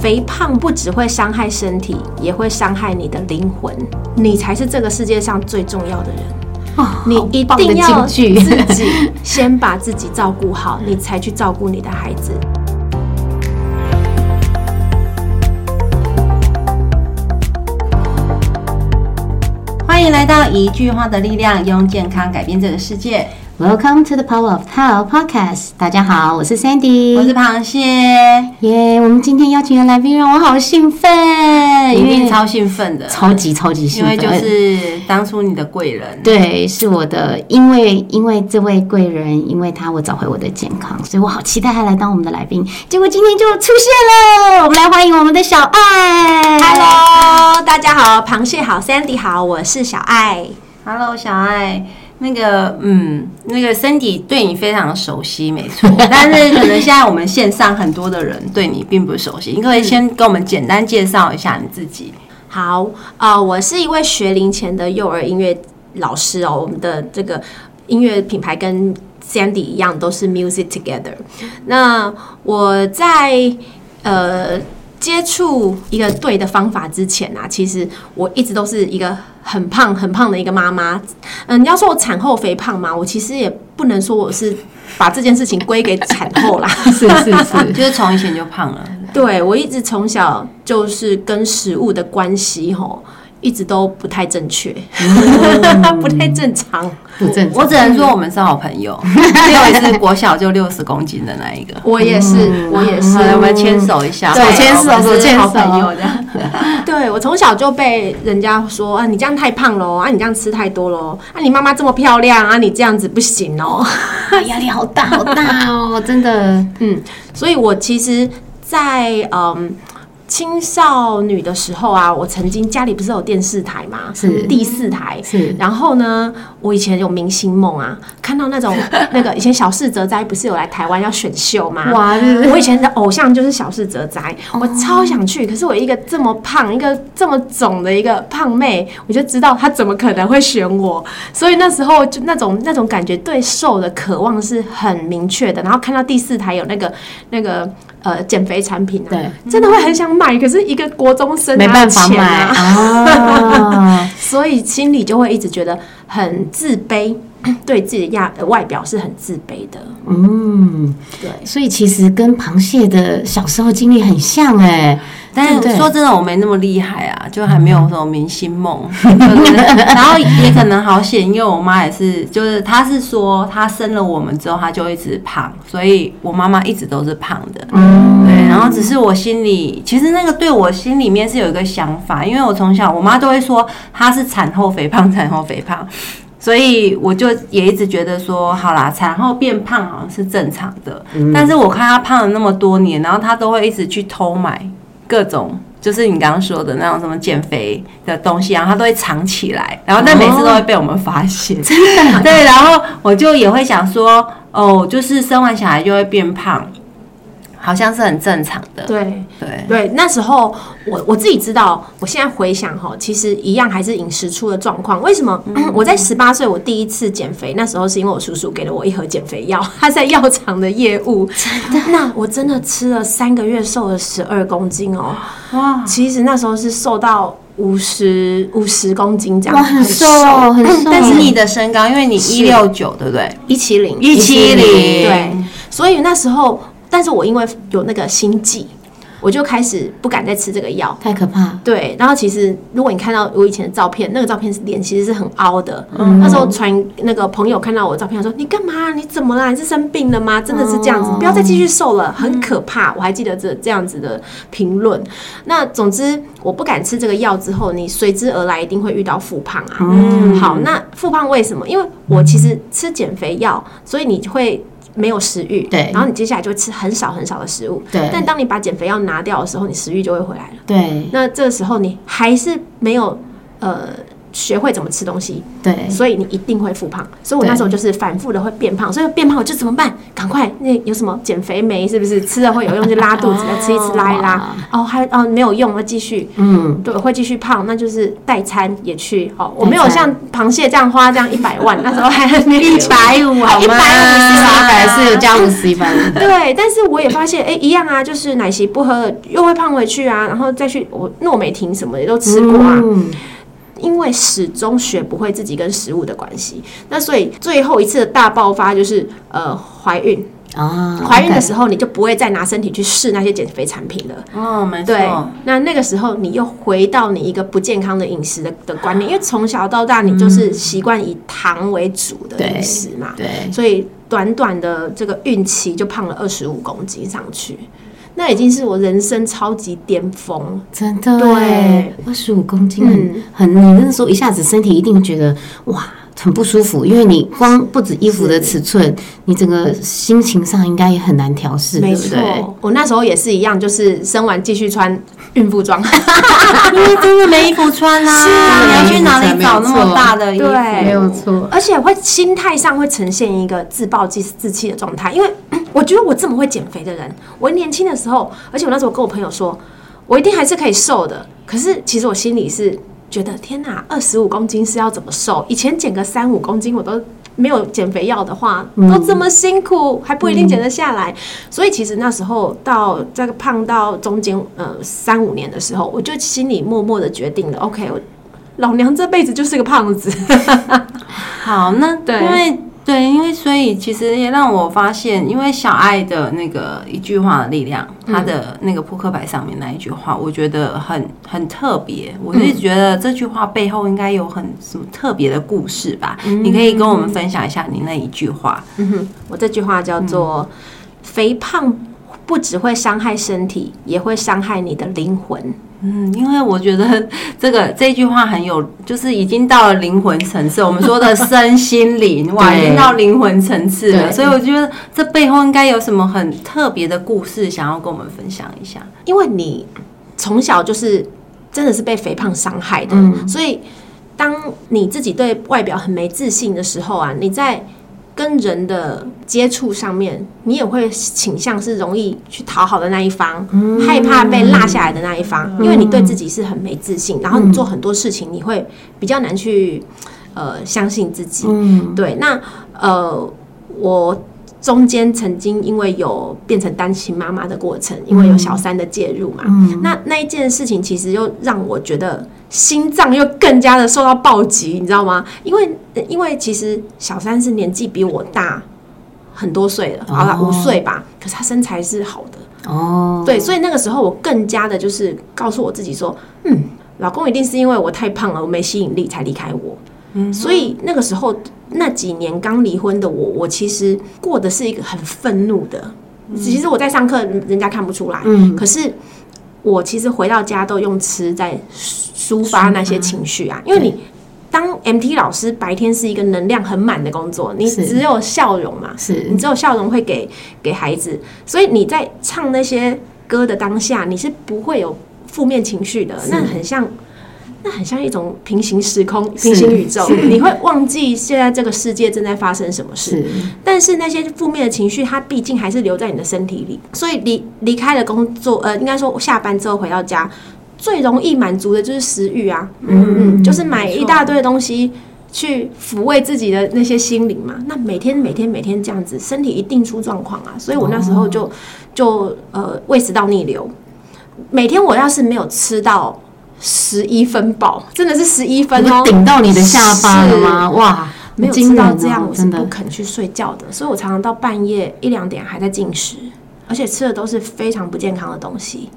肥胖不只会伤害身体，也会伤害你的灵魂。你才是这个世界上最重要的人。哦你一定要自己先把自己照顾好，你才去照顾你的孩子。欢迎来到一句话的力量，用健康改变这个世界。Welcome to the Power of Health Podcast。大家好，我是 Sandy，我是螃蟹，耶我们今天邀请的来宾让我好兴奋，因为一定超兴奋的，超级超级兴奋，因为就是当初你的贵人。对，是我的，因为因为这位贵人，因为他我找回我的健康，所以我好期待他来当我们的来宾。结果今天就出现了，我们来欢迎我们的小爱。Hello，大家好，螃蟹好，Sandy 好，我是小爱。Hello，小爱。那个，嗯，那个 Cindy 对你非常熟悉，没错。但是可能现在我们线上很多的人对你并不熟悉，你可以先跟我们简单介绍一下你自己。好，呃，我是一位学龄前的幼儿音乐老师哦。我们的这个音乐品牌跟 Sandy 一样，都是 Music Together。那我在呃接触一个对的方法之前啊，其实我一直都是一个很胖很胖的一个妈妈。嗯，你要说我产后肥胖嘛，我其实也不能说我是把这件事情归给产后啦。是 是是，就是从以前就胖了，对我一直从小就是跟食物的关系吼，一直都不太正确，不太正常。不正常。我只能说我们是好朋友，因为我是国小就六十公斤的那一个。我也是，我也是。我们牵手一下，手牵手手牵手好朋友的。对我从小就被人家说啊，你这样太胖喽，啊，你这样吃太多喽，啊，你妈妈这么漂亮啊，你这样子不行哦。压力好大好大哦，真的。嗯，所以我其实在，嗯青少女的时候啊，我曾经家里不是有电视台嘛，是。第四台，是。然后呢，我以前有明星梦啊，看到那种 那个以前小室哲哉不是有来台湾要选秀吗？哇我以前的偶像就是小室哲哉，我超想去，可是我一个这么胖、一个这么肿的一个胖妹，我就知道她怎么可能会选我，所以那时候就那种那种感觉对瘦的渴望是很明确的。然后看到第四台有那个那个呃减肥产品、啊，对，真的会很想买，可是一个国中生没办法买啊。啊。所以心里就会一直觉得很自卑，对自己的亚外表是很自卑的。嗯，对，所以其实跟螃蟹的小时候经历很像哎，但是说真的，我没那么厉害啊，就还没有什么明星梦。然后也可能好险，因为我妈也是，就是她是说她生了我们之后，她就一直胖，所以我妈妈一直都是胖的。嗯，对，然后只是我心里，其实那个对我心里面是有一个想法，因为我从小我妈都会说她是产后肥胖，产后肥胖，所以我就也一直觉得说，好啦，产后变胖好像是正常的，但是我看她胖了那么多年，然后她都会一直去偷买各种。就是你刚刚说的那种什么减肥的东西，然后它都会藏起来，然后但每次都会被我们发现。真的？对，然后我就也会想说，哦，就是生完小孩就会变胖，好像是很正常的。对对，对，那时候我我自己知道，我现在回想哈，其实一样还是饮食出了状况。为什么？我在十八岁，我第一次减肥，那时候是因为我叔叔给了我一盒减肥药，他在药厂的业务。真的？那我真的吃了三个月，瘦了十二公斤哦。哇，其实那时候是瘦到五十五十公斤这样，哇，很瘦哦，很瘦。但是你的身高，因为你一六九，对不对？一七零一七零，对，所以那时候，但是我因为有那个心悸，我就开始不敢再吃这个药。太可怕。对，然后其实如果你看到我以前的照片，那个照片是脸其实是很凹的。那时候传那个朋友看到我的照片，说：“你干嘛？你怎么啦？你是生病了吗？真的是这样子，不要再继续瘦了，很可怕。”我还记得这这样子的评论。那总之，我不敢吃这个药之后，你随之而来一定会遇到复胖啊。嗯好，那复胖为什么？因为我其实吃减肥药，所以你会。没有食欲，对。然后你接下来就会吃很少很少的食物，对。但当你把减肥药拿掉的时候，你食欲就会回来了。对，那这个时候你还是没有呃学会怎么吃东西，对，所以你一定会复胖。所以我那时候就是反复的会变胖，所以变胖我就怎么办？赶快那有什么减肥酶是不是？吃了会有用就拉肚子，再吃一吃拉一拉。哦，还哦没有用，那继续嗯，对会继续胖，那就是代餐也去。哦，我没有像螃蟹这样花这样 一百万，那时候还一百五好吗？一百五十八百是有加五十一百五。对，但是我也发现，哎、一样啊，就是奶昔不喝了又会胖回去啊，然后再去我诺美婷什么也都吃过啊，嗯，因为始终学不会自己跟食物的关系，那所以最后一次的大爆发就是呃怀孕，啊，怀孕的时候你就不会再拿身体去试那些减肥产品了。哦，没错，对，那那个时候你又回到你一个不健康的饮食的的观念，因为从小到大你就是习惯以糖为主的饮食嘛，对，所以短短的这个孕期就胖了二十五公斤上去，那已经是我人生超级巅峰。真的对对，二十五公斤嗯很很，你那时候一下子身体一定觉得哇。很不舒服，因为你光不止衣服的尺寸，你整个心情上应该也很难调试，对没错不对？，我那时候也是一样，就是生完继续穿孕妇装。因为真的没衣服穿啊，是啊你要去哪里找那么大的衣服？对没有错，而且会心态上会呈现一个自暴自自弃的状态，因为 我觉得我这么会减肥的人，我年轻的时候，而且我那时候跟我朋友说，我一定还是可以瘦的。可是其实我心里是觉得，天哪，二十五公斤是要怎么瘦？以前减个三五公斤我都。没有减肥药的话，都这么辛苦，还不一定减得下来。所以其实那时候到这个胖到中间呃三五年的时候，我就心里默默的决定了，OK，我老娘这辈子就是个胖子。好，那对因为对，因为所以其实也让我发现，因为小爱的那个一句话的力量，他的那个扑克牌上面那一句话，我觉得很很特别。我是觉得这句话背后应该有很什么特别的故事吧？你可以跟我们分享一下你那一句话。嗯哼，我这句话叫做“肥胖不只会伤害身体，也会伤害你的灵魂嗯，因为我觉得 这个这句话很有，就是已经到了灵魂层次。我们说的身心灵，哇，已经到灵魂层次了。所以我觉得这背后应该有什么很特别的故事，想要跟我们分享一下。”，因为你从小就是真的是被肥胖伤害的，所以当你自己对外表很没自信的时候啊，你在跟人的接触上面，你也会倾向是容易去讨好的那一方，害怕被落下来的那一方，因为你对自己是很没自信，然后你做很多事情你会比较难去呃相信自己。嗯，对，那呃，我中间曾经因为有变成单亲妈妈的过程，因为有小三的介入嘛，那那一件事情其实又让我觉得心脏又更加的受到暴击，你知道吗？因为因为其实小三是年纪比我大很多岁了，好了哦五岁吧，可是她身材是好的，哦，对，所以那个时候我更加的就是告诉我自己说，嗯，老公一定是因为我太胖了，我没吸引力才离开我。嗯，所以那个时候那几年刚离婚的我，我其实过的是一个很愤怒的。其实我在上课，人家看不出来，嗯可是我其实回到家都用吃在抒发那些情绪啊，因为你。当 MT 老师白天是一个能量很满的工作，你只有笑容嘛，是你只有笑容会给给孩子，所以你在唱那些歌的当下，你是不会有负面情绪的，那很像。那很像一种平行时空、平行宇宙，你会忘记现在这个世界正在发生什么事。是。但是那些负面的情绪，它毕竟还是留在你的身体里，所以离离开了工作，呃，应该说下班之后回到家，最容易满足的就是食欲啊，嗯，就是买一大堆的东西去抚慰自己的那些心灵嘛。那每天每天每天这样子，身体一定出状况啊。所以我那时候就就呃胃食道逆流，每天我要是没有吃到十一分饱，真的是十一分哦，顶到你的下巴了吗？哇，没有吃到这样，我是不肯去睡觉的，所以我常常到半夜一两点还在进食，而且吃的都是非常不健康的东西，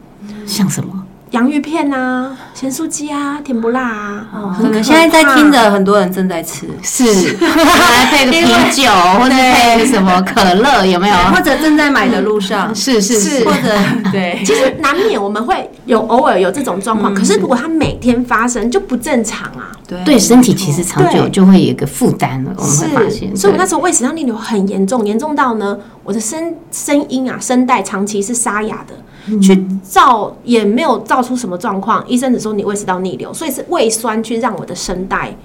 像什么？洋芋片啊、咸酥鸡啊、甜不辣啊，哦很可可能现在在怕听的很多人正在吃，是。来配个啤酒，或者配个什么可乐，有没有？或者正在买的路上，是是是。或者 对，其实难免我们会有偶尔有这种状嗯。况，可是如果它每天发生就不正常啊。对。身体其实长久就会有一个负担了，我们会发现。所以我那对时候胃食道逆流很严重，严重到呢，我的声声音啊声带长期是沙哑的，去照也没有照出什么状况，医生只说你胃食道逆流，所以是胃酸去让我的声带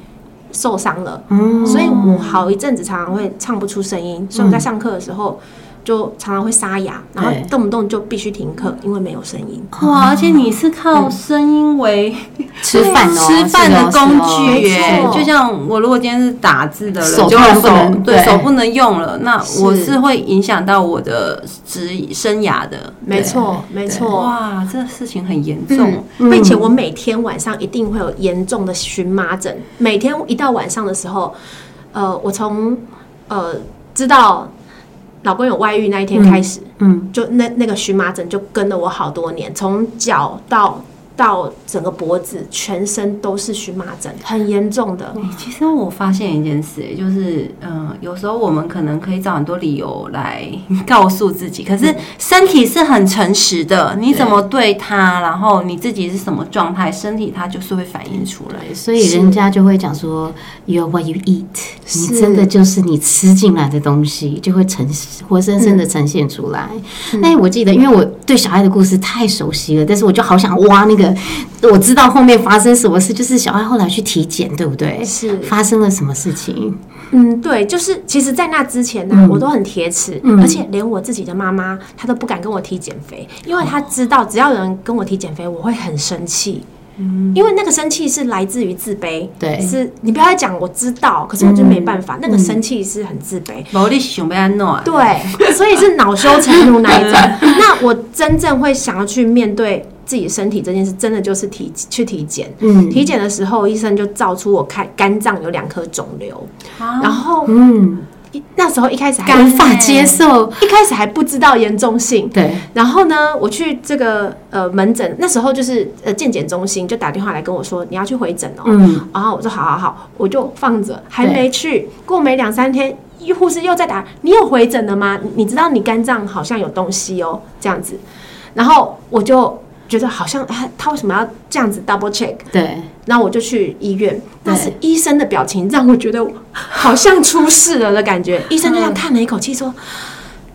受伤了，所以我好一阵子常常会唱不出声音，所以我在上课的时候。就常常会沙哑，然后对动不动就必须停课，因为没有声音。哇，而且你是靠声音为吃饭哦，吃饭的工具耶就像我如果今天是打字的人，手就手对对手不能用了，那我是会影响到我的职生涯的。没错，没错。哇，这事情很严重嗯。，并且我每天晚上一定会有严重的荨麻疹。每天一到晚上的时候，呃，我从呃知道老公有外遇那一天开始，嗯，就那那个荨麻疹就跟了我好多年，从脚到到整个脖子，全身都是荨麻疹，很严重的。欸其实我发现一件事，就是嗯、呃有时候我们可能可以找很多理由来告诉自己，可是身体是很诚实的，你怎么对它，然后你自己是什么状态，身体它就是会反映出来。所以人家就会讲说，You're what you eat，你真的就是你吃进来的东西，就会呈活生生的呈现出来。哎、我记得，因为我对小爱的故事太熟悉了，但是我就好想挖那个，我知道后面发生什么事，就是小爱后来去体检，对不对？是发生了什么事情？嗯，对，就是其实，在那之前呢、嗯我都很铁齿，嗯而且连我自己的妈妈，她都不敢跟我提减肥，因为她知道只要有人跟我提减肥，我会很生气。嗯因为那个生气是来自于自卑，对是你不要再讲，我知道，可是我就没办法，那个生气是很自卑，毛利熊被安诺，对，所以是恼羞成怒那一种。那我真正会想要去面对自己身体这件事，真的就是体去体检。嗯体检的时候，医生就照出我看肝脏有两颗肿瘤，然后嗯，一那时候一开始还无法接受，一开始还不知道严重性。对，然后呢，我去这个呃门诊，那时候就是呃健检中心就打电话来跟我说你要去回诊哦。嗯，然后我说好好好，我就放着，还没去。过没两三天，护士又在打，你有回诊了吗？你知道你肝脏好像有东西哦，这样子。然后我就觉得好像他他为什么要这样子 double check？对，然后我就去医院，但是医生的表情让我觉得好像出事了的感觉。医生就这样叹了一口气说：“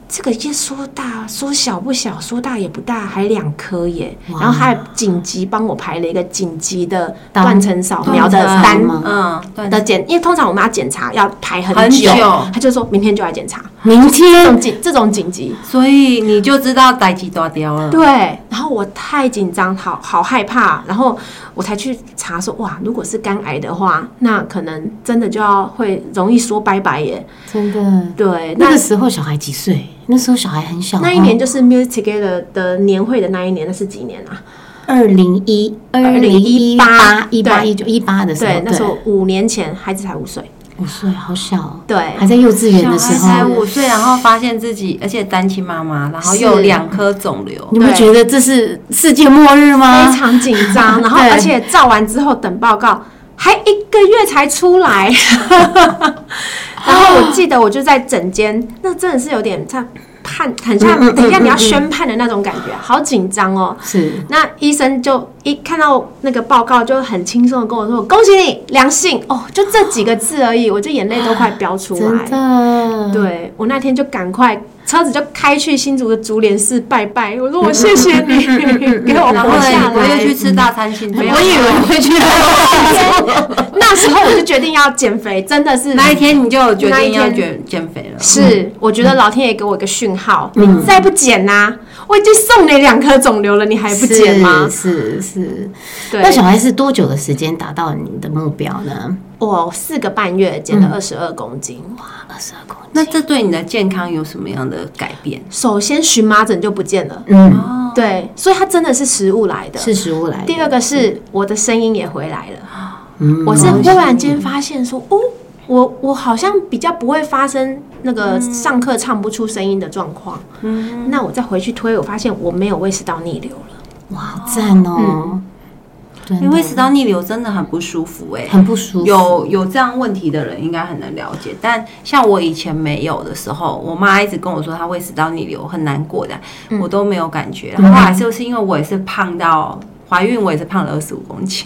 这个也说大说小不小，说大也不大，还两颗耶。”然后还紧急帮我排了一个紧急的单断层扫描的单嗯，的检，因为通常我们要检查要排很久他就说明天就来检查。明这天种紧这种紧急，所以你就知道逮鸡多雕了。对，然后我太紧张，好好害怕，然后我才去查说，哇，如果是肝癌的话，那可能真的就要会容易说拜拜耶。真的。对，那那个时候小孩几岁？那时候小孩很小哦，那一年就是 Music Together 的年会的那一年，那是几年啊？二零一二零一八一八一九一八的时候，对，那时候五年前，孩子才五岁。五岁，好小哦，对，还在幼稚园的时候才候。五岁，然后发现自己，而且单亲妈妈，然后又有是两颗肿瘤，你们对觉得这是世界末日吗？非常紧张，然后而且照完之后等报告，还一个月才出来。然后我记得我就在整间，那真的是有点像很像等一下你要宣判的那种感觉，好紧张哦。是那医生就一看到那个报告，就很轻松的跟我说：“恭喜你，良性哦。”就这几个字而已，我就眼泪都快飙出来。对我那天就赶快车子就开去新竹的竹联寺拜拜，我说我谢谢你 给我然后活下呢，我又。去吃大餐庆祝。没有我以为会去 那时候我就决定要减肥，真的是那一天你就有决定要天减减肥了。是，我觉得老天爷给我一个讯号，嗯你再不减呐、我已经送你两颗肿瘤了，你还不减吗？是是。对，那小孩是多久的时间达到你的目标呢？我四个半月减了二十二公斤，哇！二十二公斤。那这对你的健康有什么样的改变？首先荨麻疹就不见了，嗯，对，所以它真的是食物来的。是食物来的。第二个是我的声音也回来了，嗯我是忽然间发现说，哦，我我好像比较不会发生那个上课唱不出声音的状况。嗯，那我再回去推，我发现我没有胃食道逆流了。哇，好赞哦！真的因为食道逆流真的很不舒服哎、很不舒服。有有这样问题的人应该很能了解，但像我以前没有的时候，我妈一直跟我说她胃食道逆流很难过的，我都没有感觉。然后后来就是因为我也是胖到怀孕，我也是胖了二十五公斤，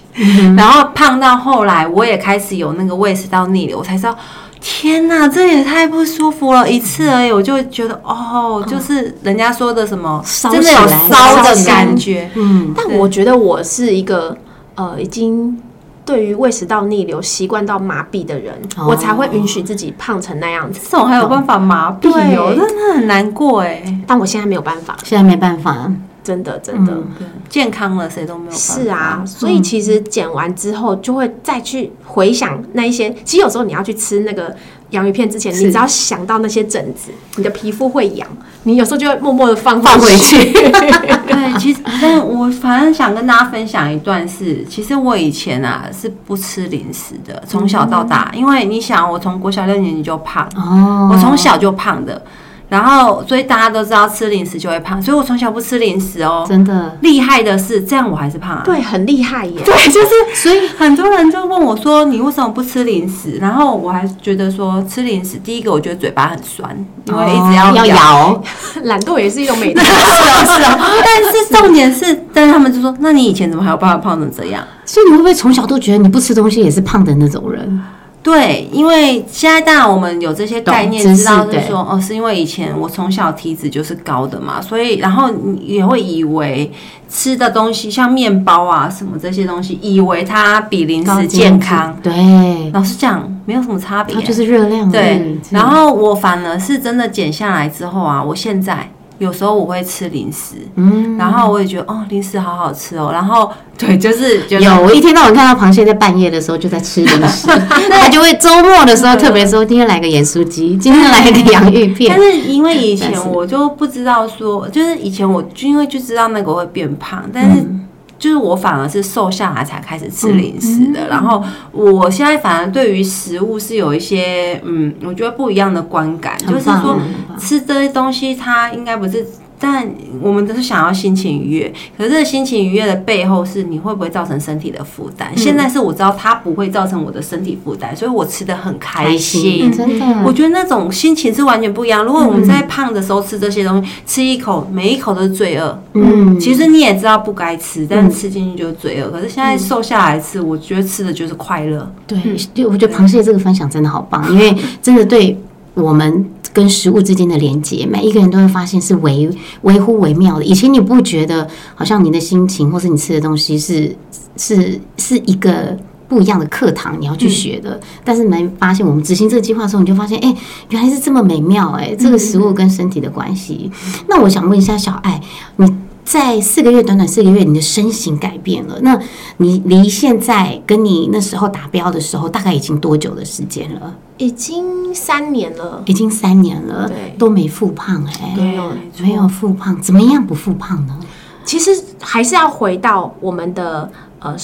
然后胖到后来我也开始有那个胃食道逆流，我才知道天哪，这也太不舒服了！一次而已，我就觉得哦，就是人家说的什么，烧真的有烧的感觉。嗯，但我觉得我是一个呃，已经对于胃食道逆流习惯到麻痹的人，哦我才会允许自己胖成那样子。这种还有办法麻痹哦，对真的很难过哎。但我现在没有办法，现在没办法，真的真的。对，健康了谁都没有。是啊，所以其实减完之后，就会再去回想那一些。其实有时候你要去吃那个洋芋片之前，你只要想到那些疹子，你的皮肤会痒，你有时候就会默默的放放回去。对，其实，但我反正想跟大家分享一段是，其实我以前啊是不吃零食的，从小到大，因为你想，我从国小六年级就胖，哦，我从小就胖的，然后所以大家都知道吃零食就会胖，所以我从小不吃零食哦。真的，厉害的是，这样我还是胖啊。对，很厉害耶。对，就是所以很多人就问我说：“你为什么不吃零食？”然后我还觉得说吃零食，第一个我觉得嘴巴很酸，因为一直要哦要咬。咬，懒惰也是一种美德。是啊是啊，但是重点是，但是他们就说：“那你以前怎么还有办法胖成这样所以你会不会从小都觉得你不吃东西也是胖的那种人？？”对，因为现在当然我们有这些概念，知道是说哦，是因为以前我从小体脂就是高的嘛，所以然后你也会以为吃的东西像面包啊什么这些东西，以为它比零食健康。对，老实讲，没有什么差别它。就是热量对，然后我反而是真的减下来之后啊，我现在有时候我会吃零食，嗯，然后我也觉得哦，零食好好吃哦，然后 对，就是有，我一天到晚看到螃蟹在半夜的时候就在吃零食，他就会周末的时候特别说今天来个盐酥鸡，今天来个洋芋片。但，是因为以前 我就不知道说，就是以前我就因为就知道那个会变胖，但是嗯就是我反而是瘦下来才开始吃零食的。然后我现在反而对于食物是有一些嗯，我觉得不一样的观感，就是说吃这些东西它应该不是。但我们都是想要心情愉悦，可是这个心情愉悦的背后是你会不会造成身体的负担？现在是我知道它不会造成我的身体负担，所以我吃的很开心。真的，我觉得那种心情是完全不一样。如果我们在胖的时候吃这些东西，吃一口，每一口都是罪恶。嗯，其实你也知道不该吃，但是吃进去就是罪恶。可是现在瘦下来吃，我觉得吃的就是快乐。对，对我觉得螃蟹这个分享真的好棒，因为真的对我们跟食物之间的连接，每一个人都会发现是微微乎微妙的。以前你不觉得好像你的心情或是你吃的东西是是是一个。不一样的课堂你要去学的，但是没发现我们执行这个计划的时候，你就发现，哎、原来是这么美妙、哎，这个食物跟身体的关系。那我想问一下小爱，你在四个月短短四个月，你的身形改变了，那你离现在跟你那时候达标的时候，大概已经多久的时间了？已经三年了，已经三年了对，都没复胖哎、没有没有复胖，怎么样不复胖呢？其实还是要回到我们的呃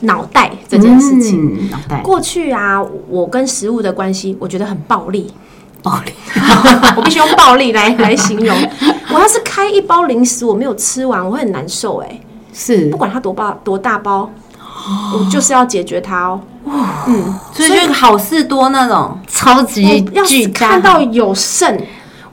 脑袋这件事情。嗯，脑袋过去啊，我跟食物的关系，我觉得很暴力，暴力，我必须用暴力来来形容。我要是开一包零食，我没有吃完，我会很难受哎、是不管它多包多大包，我就是要解决它哦。嗯，所以就好事多那种。超级要是巨大，看到有剩，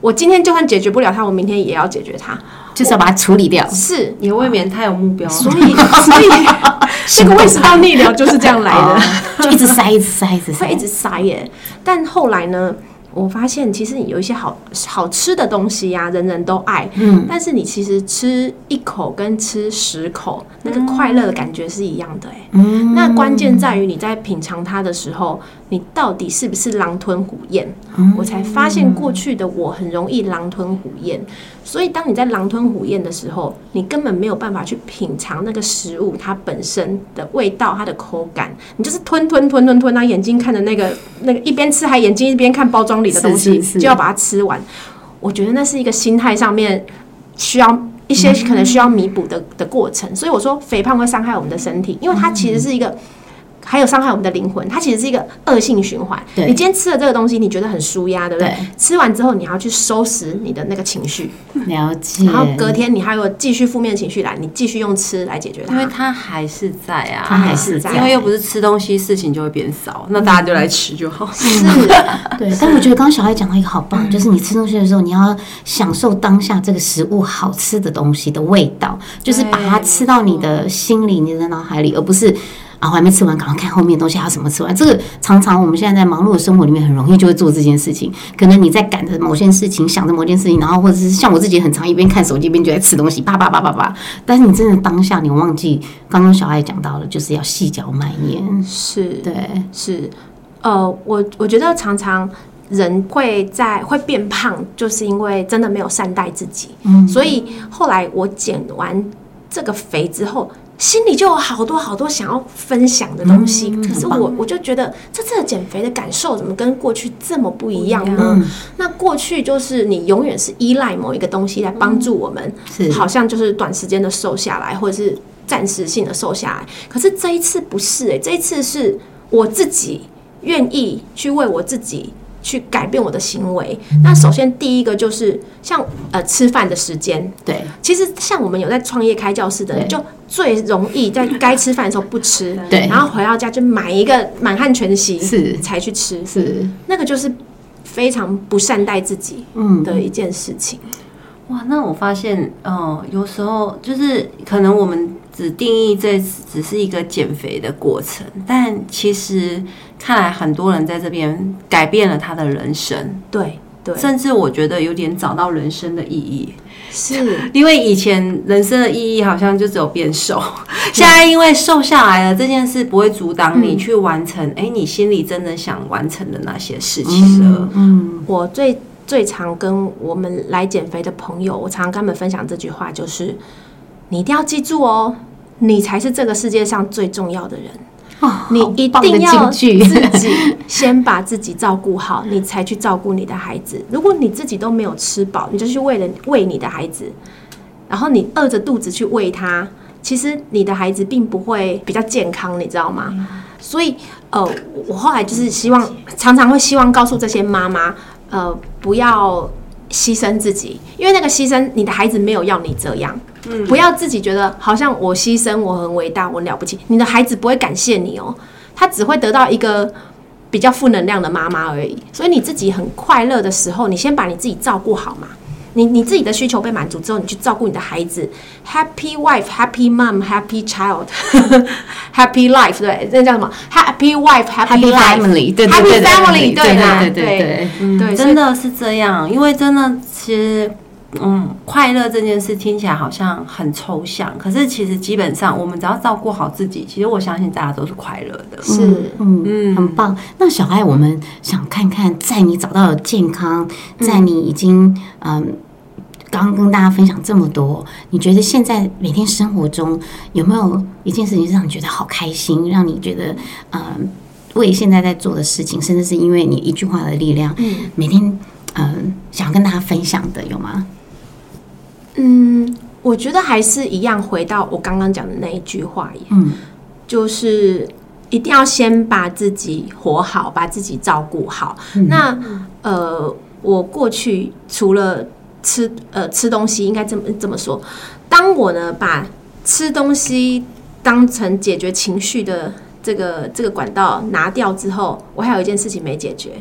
我今天就算解决不了它，我明天也要解决它。就是要把它处理掉。是，也未免太有目标了。所以所以 这个胃食道逆流就是这样来的。就一直塞，一直塞，一直塞，会一直塞耶。但后来呢，我发现其实你有一些好好吃的东西呀、人人都爱。嗯，但是你其实吃一口跟吃十口，那个快乐的感觉是一样的哎。嗯那关键在于你在品尝它的时候，你到底是不是狼吞虎咽？嗯我才发现过去的我很容易狼吞虎咽，所以当你在狼吞虎咽的时候，你根本没有办法去品尝那个食物它本身的味道、它的口感，你就是吞吞吞吞吞，然后眼睛看着那个那个一边吃还眼睛一边看包装里的东西，就要把它吃完。我觉得那是一个心态上面需要一些可能需要弥补的的过程。所以我说肥胖会伤害我们的身体，因为它其实是一个。还有伤害我们的灵魂，它其实是一个恶性循环。对你今天吃了这个东西，你觉得很舒压，对不对？对吃完之后，你还要去收拾你的那个情绪，了解。然后隔天你还有继续负面情绪来，你继续用吃来解决它因为它。还是在啊，它还是在因为又不是吃东西，事情就会变少，那大家就来吃就好。是，对，但我觉得刚刚小孩讲到一个好棒，就是你吃东西的时候，你要享受当下这个食物好吃的东西的味道，就是把它吃到你的心里、你的脑海里，而不是啊，我还没吃完，赶快看后面东西还有什么吃完。这个常常我们现在在忙碌的生活里面，很容易就会做这件事情。可能你在赶着某件事情，想着某件事情，然后或者是像我自己很长一边看手机一边就在吃东西，叭叭叭叭叭。但是你真的当下你忘记，刚刚小爱讲到了，就是要细嚼慢咽。是，对，是，呃，我我觉得常常人会在会变胖，就是因为真的没有善待自己。嗯，所以后来我减完这个肥之后。心里就有好多好多想要分享的东西，可是我我就觉得这次的减肥的感受怎么跟过去这么不一样呢？那过去就是你永远是依赖某一个东西来帮助我们，好像就是短时间的瘦下来，或者是暂时性的瘦下来。可是这一次不是诶，这一次是我自己愿意去为我自己。去改变我的行为。那首先第一个就是像呃吃饭的时间，对，其实像我们有在创业开教室的人，就最容易在该吃饭的时候不吃，对，然后回到家就买一个满汉全席是。才去吃，是。那个就是非常不善待自己嗯。的一件事情。哇，那我发现，呃，有时候就是可能我们只定义这只是一个减肥的过程，但其实看来很多人在这边改变了他的人生，对对，甚至我觉得有点找到人生的意义，是。因为以前人生的意义好像就只有变瘦，现在因为瘦下来了，这件事不会阻挡你去完成，哎，你心里真的想完成的那些事情了。嗯，我最。最常跟我们来减肥的朋友，我常常跟他们分享这句话，就是你一定要记住哦，你才是这个世界上最重要的人。你一定要自己先把自己照顾好，你才去照顾你的孩子。如果你自己都没有吃饱，你就去为了喂你的孩子，然后你饿着肚子去喂他，其实你的孩子并不会比较健康，你知道吗？所以，呃，我后来就是希望，常常会希望告诉这些妈妈。呃，不要牺牲自己，因为那个牺牲，你的孩子没有要你这样。嗯，不要自己觉得好像我牺牲，我很伟大，我了不起。你的孩子不会感谢你哦，他只会得到一个比较负能量的妈妈而已。所以你自己很快乐的时候，你先把你自己照顾好嘛。你你自己的需求被满足之后，你去照顾你的孩子，Happy wife, happy mom, happy child, happy life，对，那叫什么？Happy wife, happy family，对，Happy family，对啦，对对对对，真的是这样。因为真的，其实，嗯，快乐这件事听起来好像很抽象，可是其实基本上，我们只要照顾好自己，其实我相信大家都是快乐的。是，嗯嗯，很棒。那小爱，我们想看看，在你找到了健康，在你已经嗯。刚跟大家分享这么多，你觉得现在每天生活中有没有一件事情让你觉得好开心，让你觉得嗯，为现在在做的事情，甚至是因为你一句话的力量，嗯，每天嗯想跟大家分享的有吗？嗯，我觉得还是一样，回到我刚刚讲的那一句话，嗯，就是一定要先把自己活好，把自己照顾好。那呃，我过去除了吃呃吃东西应该这么这么说，当我呢把吃东西当成解决情绪的这个这个管道拿掉之后，我还有一件事情没解决，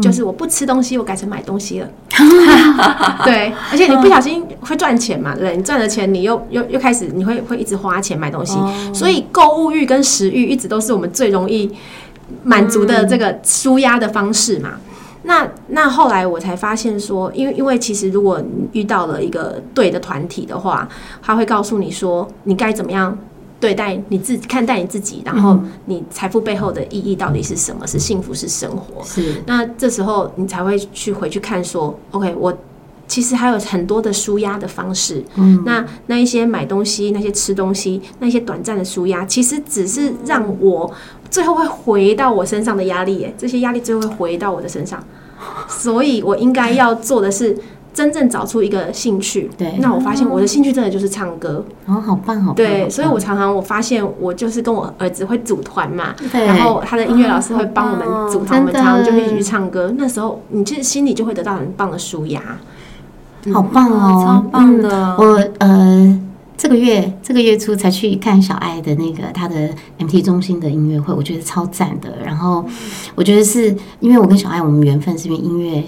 就是我不吃东西，我改成买东西了。对，而且你不小心会赚钱嘛，对，你赚了钱，你又又又开始你会会一直花钱买东西，所以购物欲跟食欲一直都是我们最容易满足的这个舒压的方式嘛。那那后来我才发现说，因为因为其实如果遇到了一个对的团体的话，他会告诉你说你该怎么样对待你自己，看待你自己，然后你财富背后的意义到底是什么？是幸福是生活？是。那这时候你才会去回去看说，OK，我其实还有很多的舒压的方式。嗯。那那一些买东西、那些吃东西、那些短暂的舒压，其实只是让我。最后会回到我身上的压力，哎，这些压力最后会回到我的身上，所以我应该要做的是真正找出一个兴趣。对，那我发现我的兴趣真的就是唱歌。哦，好棒，好棒。对，所以我常常我发现我就是跟我儿子会组团嘛，然后他的音乐老师会帮我们组团，我们常常就一起去唱歌。那时候你其实心里就会得到很棒的舒压，好棒哦，超棒的。我呃。这个月这个月初才去看小爱的那个他的 MT 中心的音乐会，我觉得超赞的。然后我觉得是因为我跟小爱我们缘分是因为音乐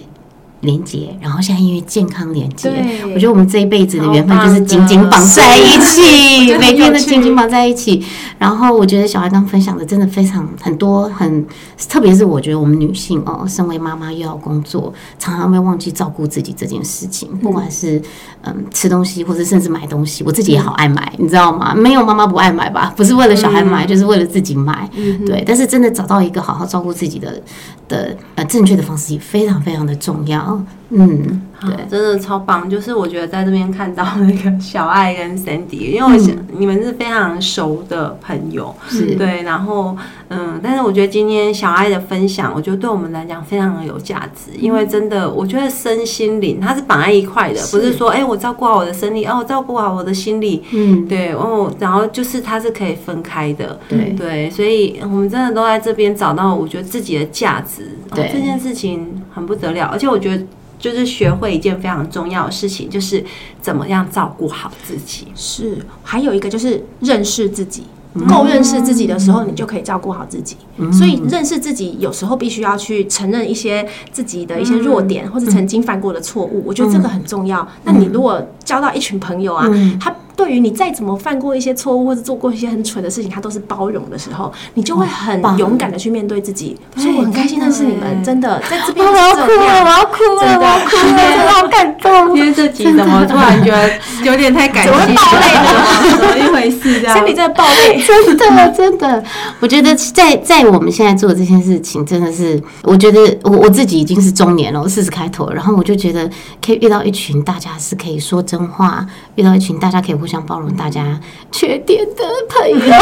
连接，然后现在因为健康连接，我觉得我们这一辈子的缘分就是紧紧绑在一起，每天都紧紧绑在一起。然后我觉得小孩刚分享的真的非常很多，很特别是我觉得我们女性哦，身为妈妈又要工作，常常会忘记照顾自己这件事情，不管是嗯吃东西，或者甚至买东西，我自己也好爱买，你知道吗？没有妈妈不爱买吧？不是为了小孩买，就是为了自己买。对，但是真的找到一个好好照顾自己的的呃正确的方式也非常非常的重要。嗯，对，真的超棒。就是我觉得在这边看到那个小爱跟 Sandy，因为我想、你们是非常熟的朋友，是。对。然后嗯，但是我觉得今天小爱的分享，我觉得对我们来讲非常的有价值，因为真的我觉得身心灵它是绑在一块的，不是说哎、我照顾好我的身体，哦，我照顾好我的心理，嗯，对哦，然后就是它是可以分开的，对。对，所以我们真的都在这边找到我觉得自己的价值，哦对这件事情很不得了，而且我觉得。就是学会一件非常重要的事情，就是怎么样照顾好自己。是，还有一个就是认识自己。够认识自己的时候，你就可以照顾好自己。所以认识自己，有时候必须要去承认一些自己的一些弱点，或者曾经犯过的错误。我觉得这个很重要。那你如果交到一群朋友啊，他对于你再怎么犯过一些错误，或者做过一些很蠢的事情，他都是包容的时候，你就会很勇敢的去面对自己。所以我很开心认识你们，真的在这边我要哭了，我。要哭了，我要哭了，真的好感动。因为这集怎么突然觉得有点太感性了？怎么会爆泪呢怎么一回事？这样身体真的爆泪。真的，真的，我觉得在在我们现在做的这件事情，真的是，我觉得我我自己已经是中年了，我四十开头，然后我就觉得可以遇到一群大家是可以说真话，遇到一群大家可以互相包容大家缺点的朋友，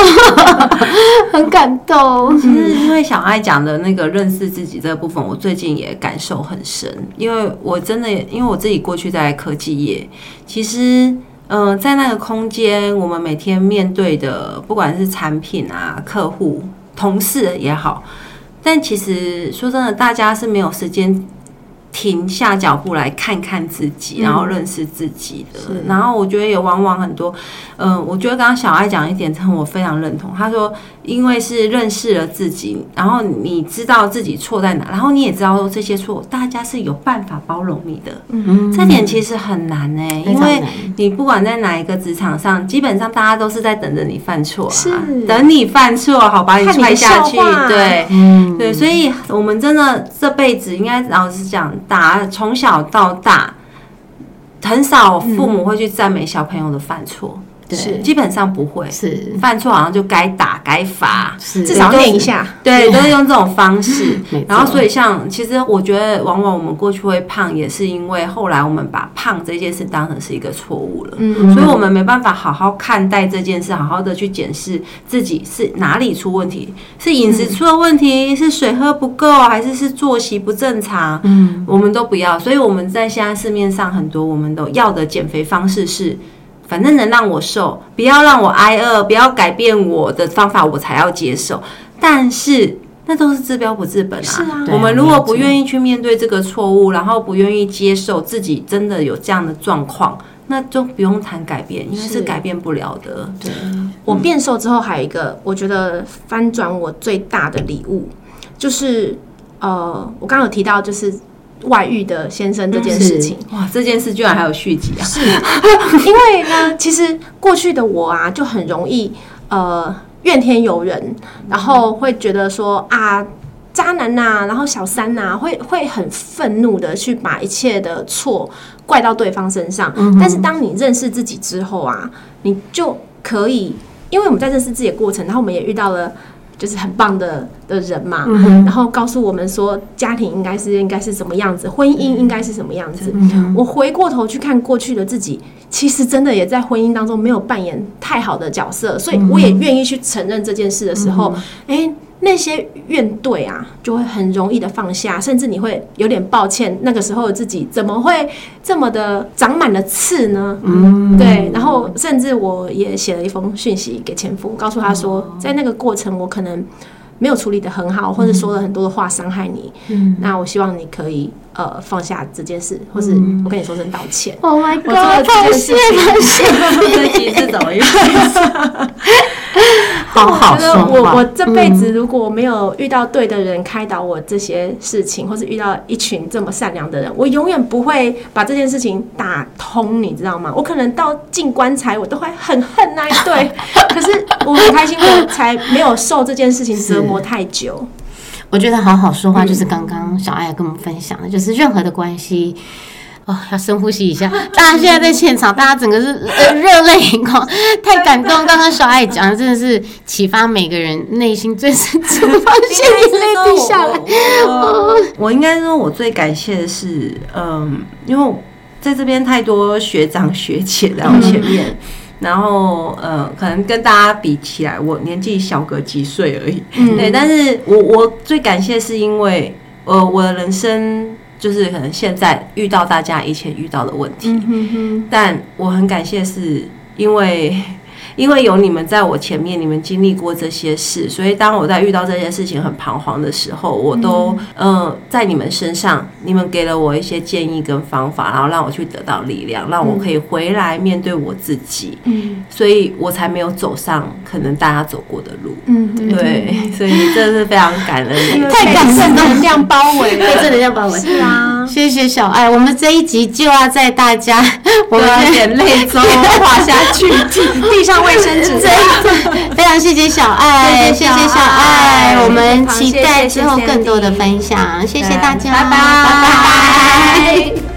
很感动。其实因为小爱讲的那个认识自己这个部分，我最近也感受很深，因为我真的因为我自己过去在科技业，其实。嗯、在那个空间，我们每天面对的，不管是产品啊、客户、同事也好，但其实说真的，大家是没有时间停下脚步来看看自己，然后认识自己的。然后我觉得也往往很多，嗯、我觉得刚刚小爱讲一点，真的我非常认同。他说，因为是认识了自己，然后你知道自己错在哪，然后你也知道说这些错，大家是有办法包容你的。嗯，这点其实很难呢、非因为你不管在哪一个职场上，基本上大家都是在等着你犯错啊，是等你犯错，好把你踹下去，对。嗯，对，所以我们真的这辈子应该老实讲，打从小到大，很少父母会去赞美小朋友的犯错，是基本上不会。是犯错好像就该打该罚，是，至少念一下。对，都是用这种方式。然后，所以像其实我觉得，往往我们过去会胖，也是因为后来我们把胖这件事当成是一个错误了。嗯所以我们没办法好好看待这件事，好好的去检视自己是哪里出问题，是饮食出了问题，是水喝不够，还是是作息不正常？嗯，我们都不要。所以我们在现在市面上很多我们都要的减肥方式是。反正能让我瘦，不要让我挨饿，不要改变我的方法，我才要接受。但是那都是治标不治本啊！是啊我们如果不愿意去面对这个错误，然后不愿意接受自己真的有这样的状况，那就不用谈改变，因为是是改变不了的。对，我变瘦之后，还有一个我觉得翻转我最大的礼物，就是呃，我刚刚有提到就是外遇的先生这件事情。哇，这件事居然还有续集啊！是，因为呢，其实过去的我啊，就很容易呃怨天尤人，然后会觉得说啊。渣男呐、然后小三呐、会会很愤怒的去把一切的错怪到对方身上。但是当你认识自己之后啊，你就可以，因为我们在认识自己的过程，然后我们也遇到了就是很棒的的人嘛，然后告诉我们说家庭应该是应该是什么样子，婚姻应该是什么样子。我回过头去看过去的自己，其实真的也在婚姻当中没有扮演太好的角色，所以我也愿意去承认这件事的时候，哎、那些怨怼啊，就会很容易的放下，甚至你会有点抱歉，那个时候自己怎么会这么的长满了刺呢？嗯，对。然后甚至我也写了一封讯息给前夫，告诉他说，在那个过程我可能没有处理的很好，或者说了很多的话伤害你。嗯，那我希望你可以呃放下这件事，或是我跟你说声道歉。Oh my 我做了 god！这太件事谢了，谢 这集是怎么一回事？好好我觉得说话。我我这辈子嗯如果没有遇到对的人开导我这些事情，或是遇到一群这么善良的人，我永远不会把这件事情打通，你知道吗？我可能到进棺材，我都会很恨那一对，可是我很开心，我才没有受这件事情折磨太久。我觉得好好说话，就是刚刚小爱跟我们分享的，就是任何的关系。哦，要深呼吸一下。大家现在在现场，大家整个是呃热泪盈眶，太感动。刚刚小爱讲的真的是启发每个人内心最深处，发现眼泪滴下来。我我应该说，我最感谢的是，嗯，因为在这边太多学长学姐在我前面，然后呃，可能跟大家比起来，我年纪小个几岁而已，对，但是我我最感谢是因为，呃，我的人生就是可能现在遇到大家以前遇到的问题，嗯哼但我很感谢，是因为因为有你们在我前面，你们经历过这些事，所以当我在遇到这些事情很彷徨的时候，我都嗯、呃在你们身上，你们给了我一些建议跟方法，然后让我去得到力量，让我可以回来面对我自己，嗯。所以我才没有走上可能大家走过的路。嗯，对，所以真的是非常感恩。的。太感正动了能量包围。被正能量包围。是啊，谢谢小爱，我们这一集就要在大家，我我们们眼泪中滑下去，地上卫生纸。非常谢谢小爱，谢谢谢小爱爱，我们期待之后更多的分享，谢谢大家，拜拜。拜拜。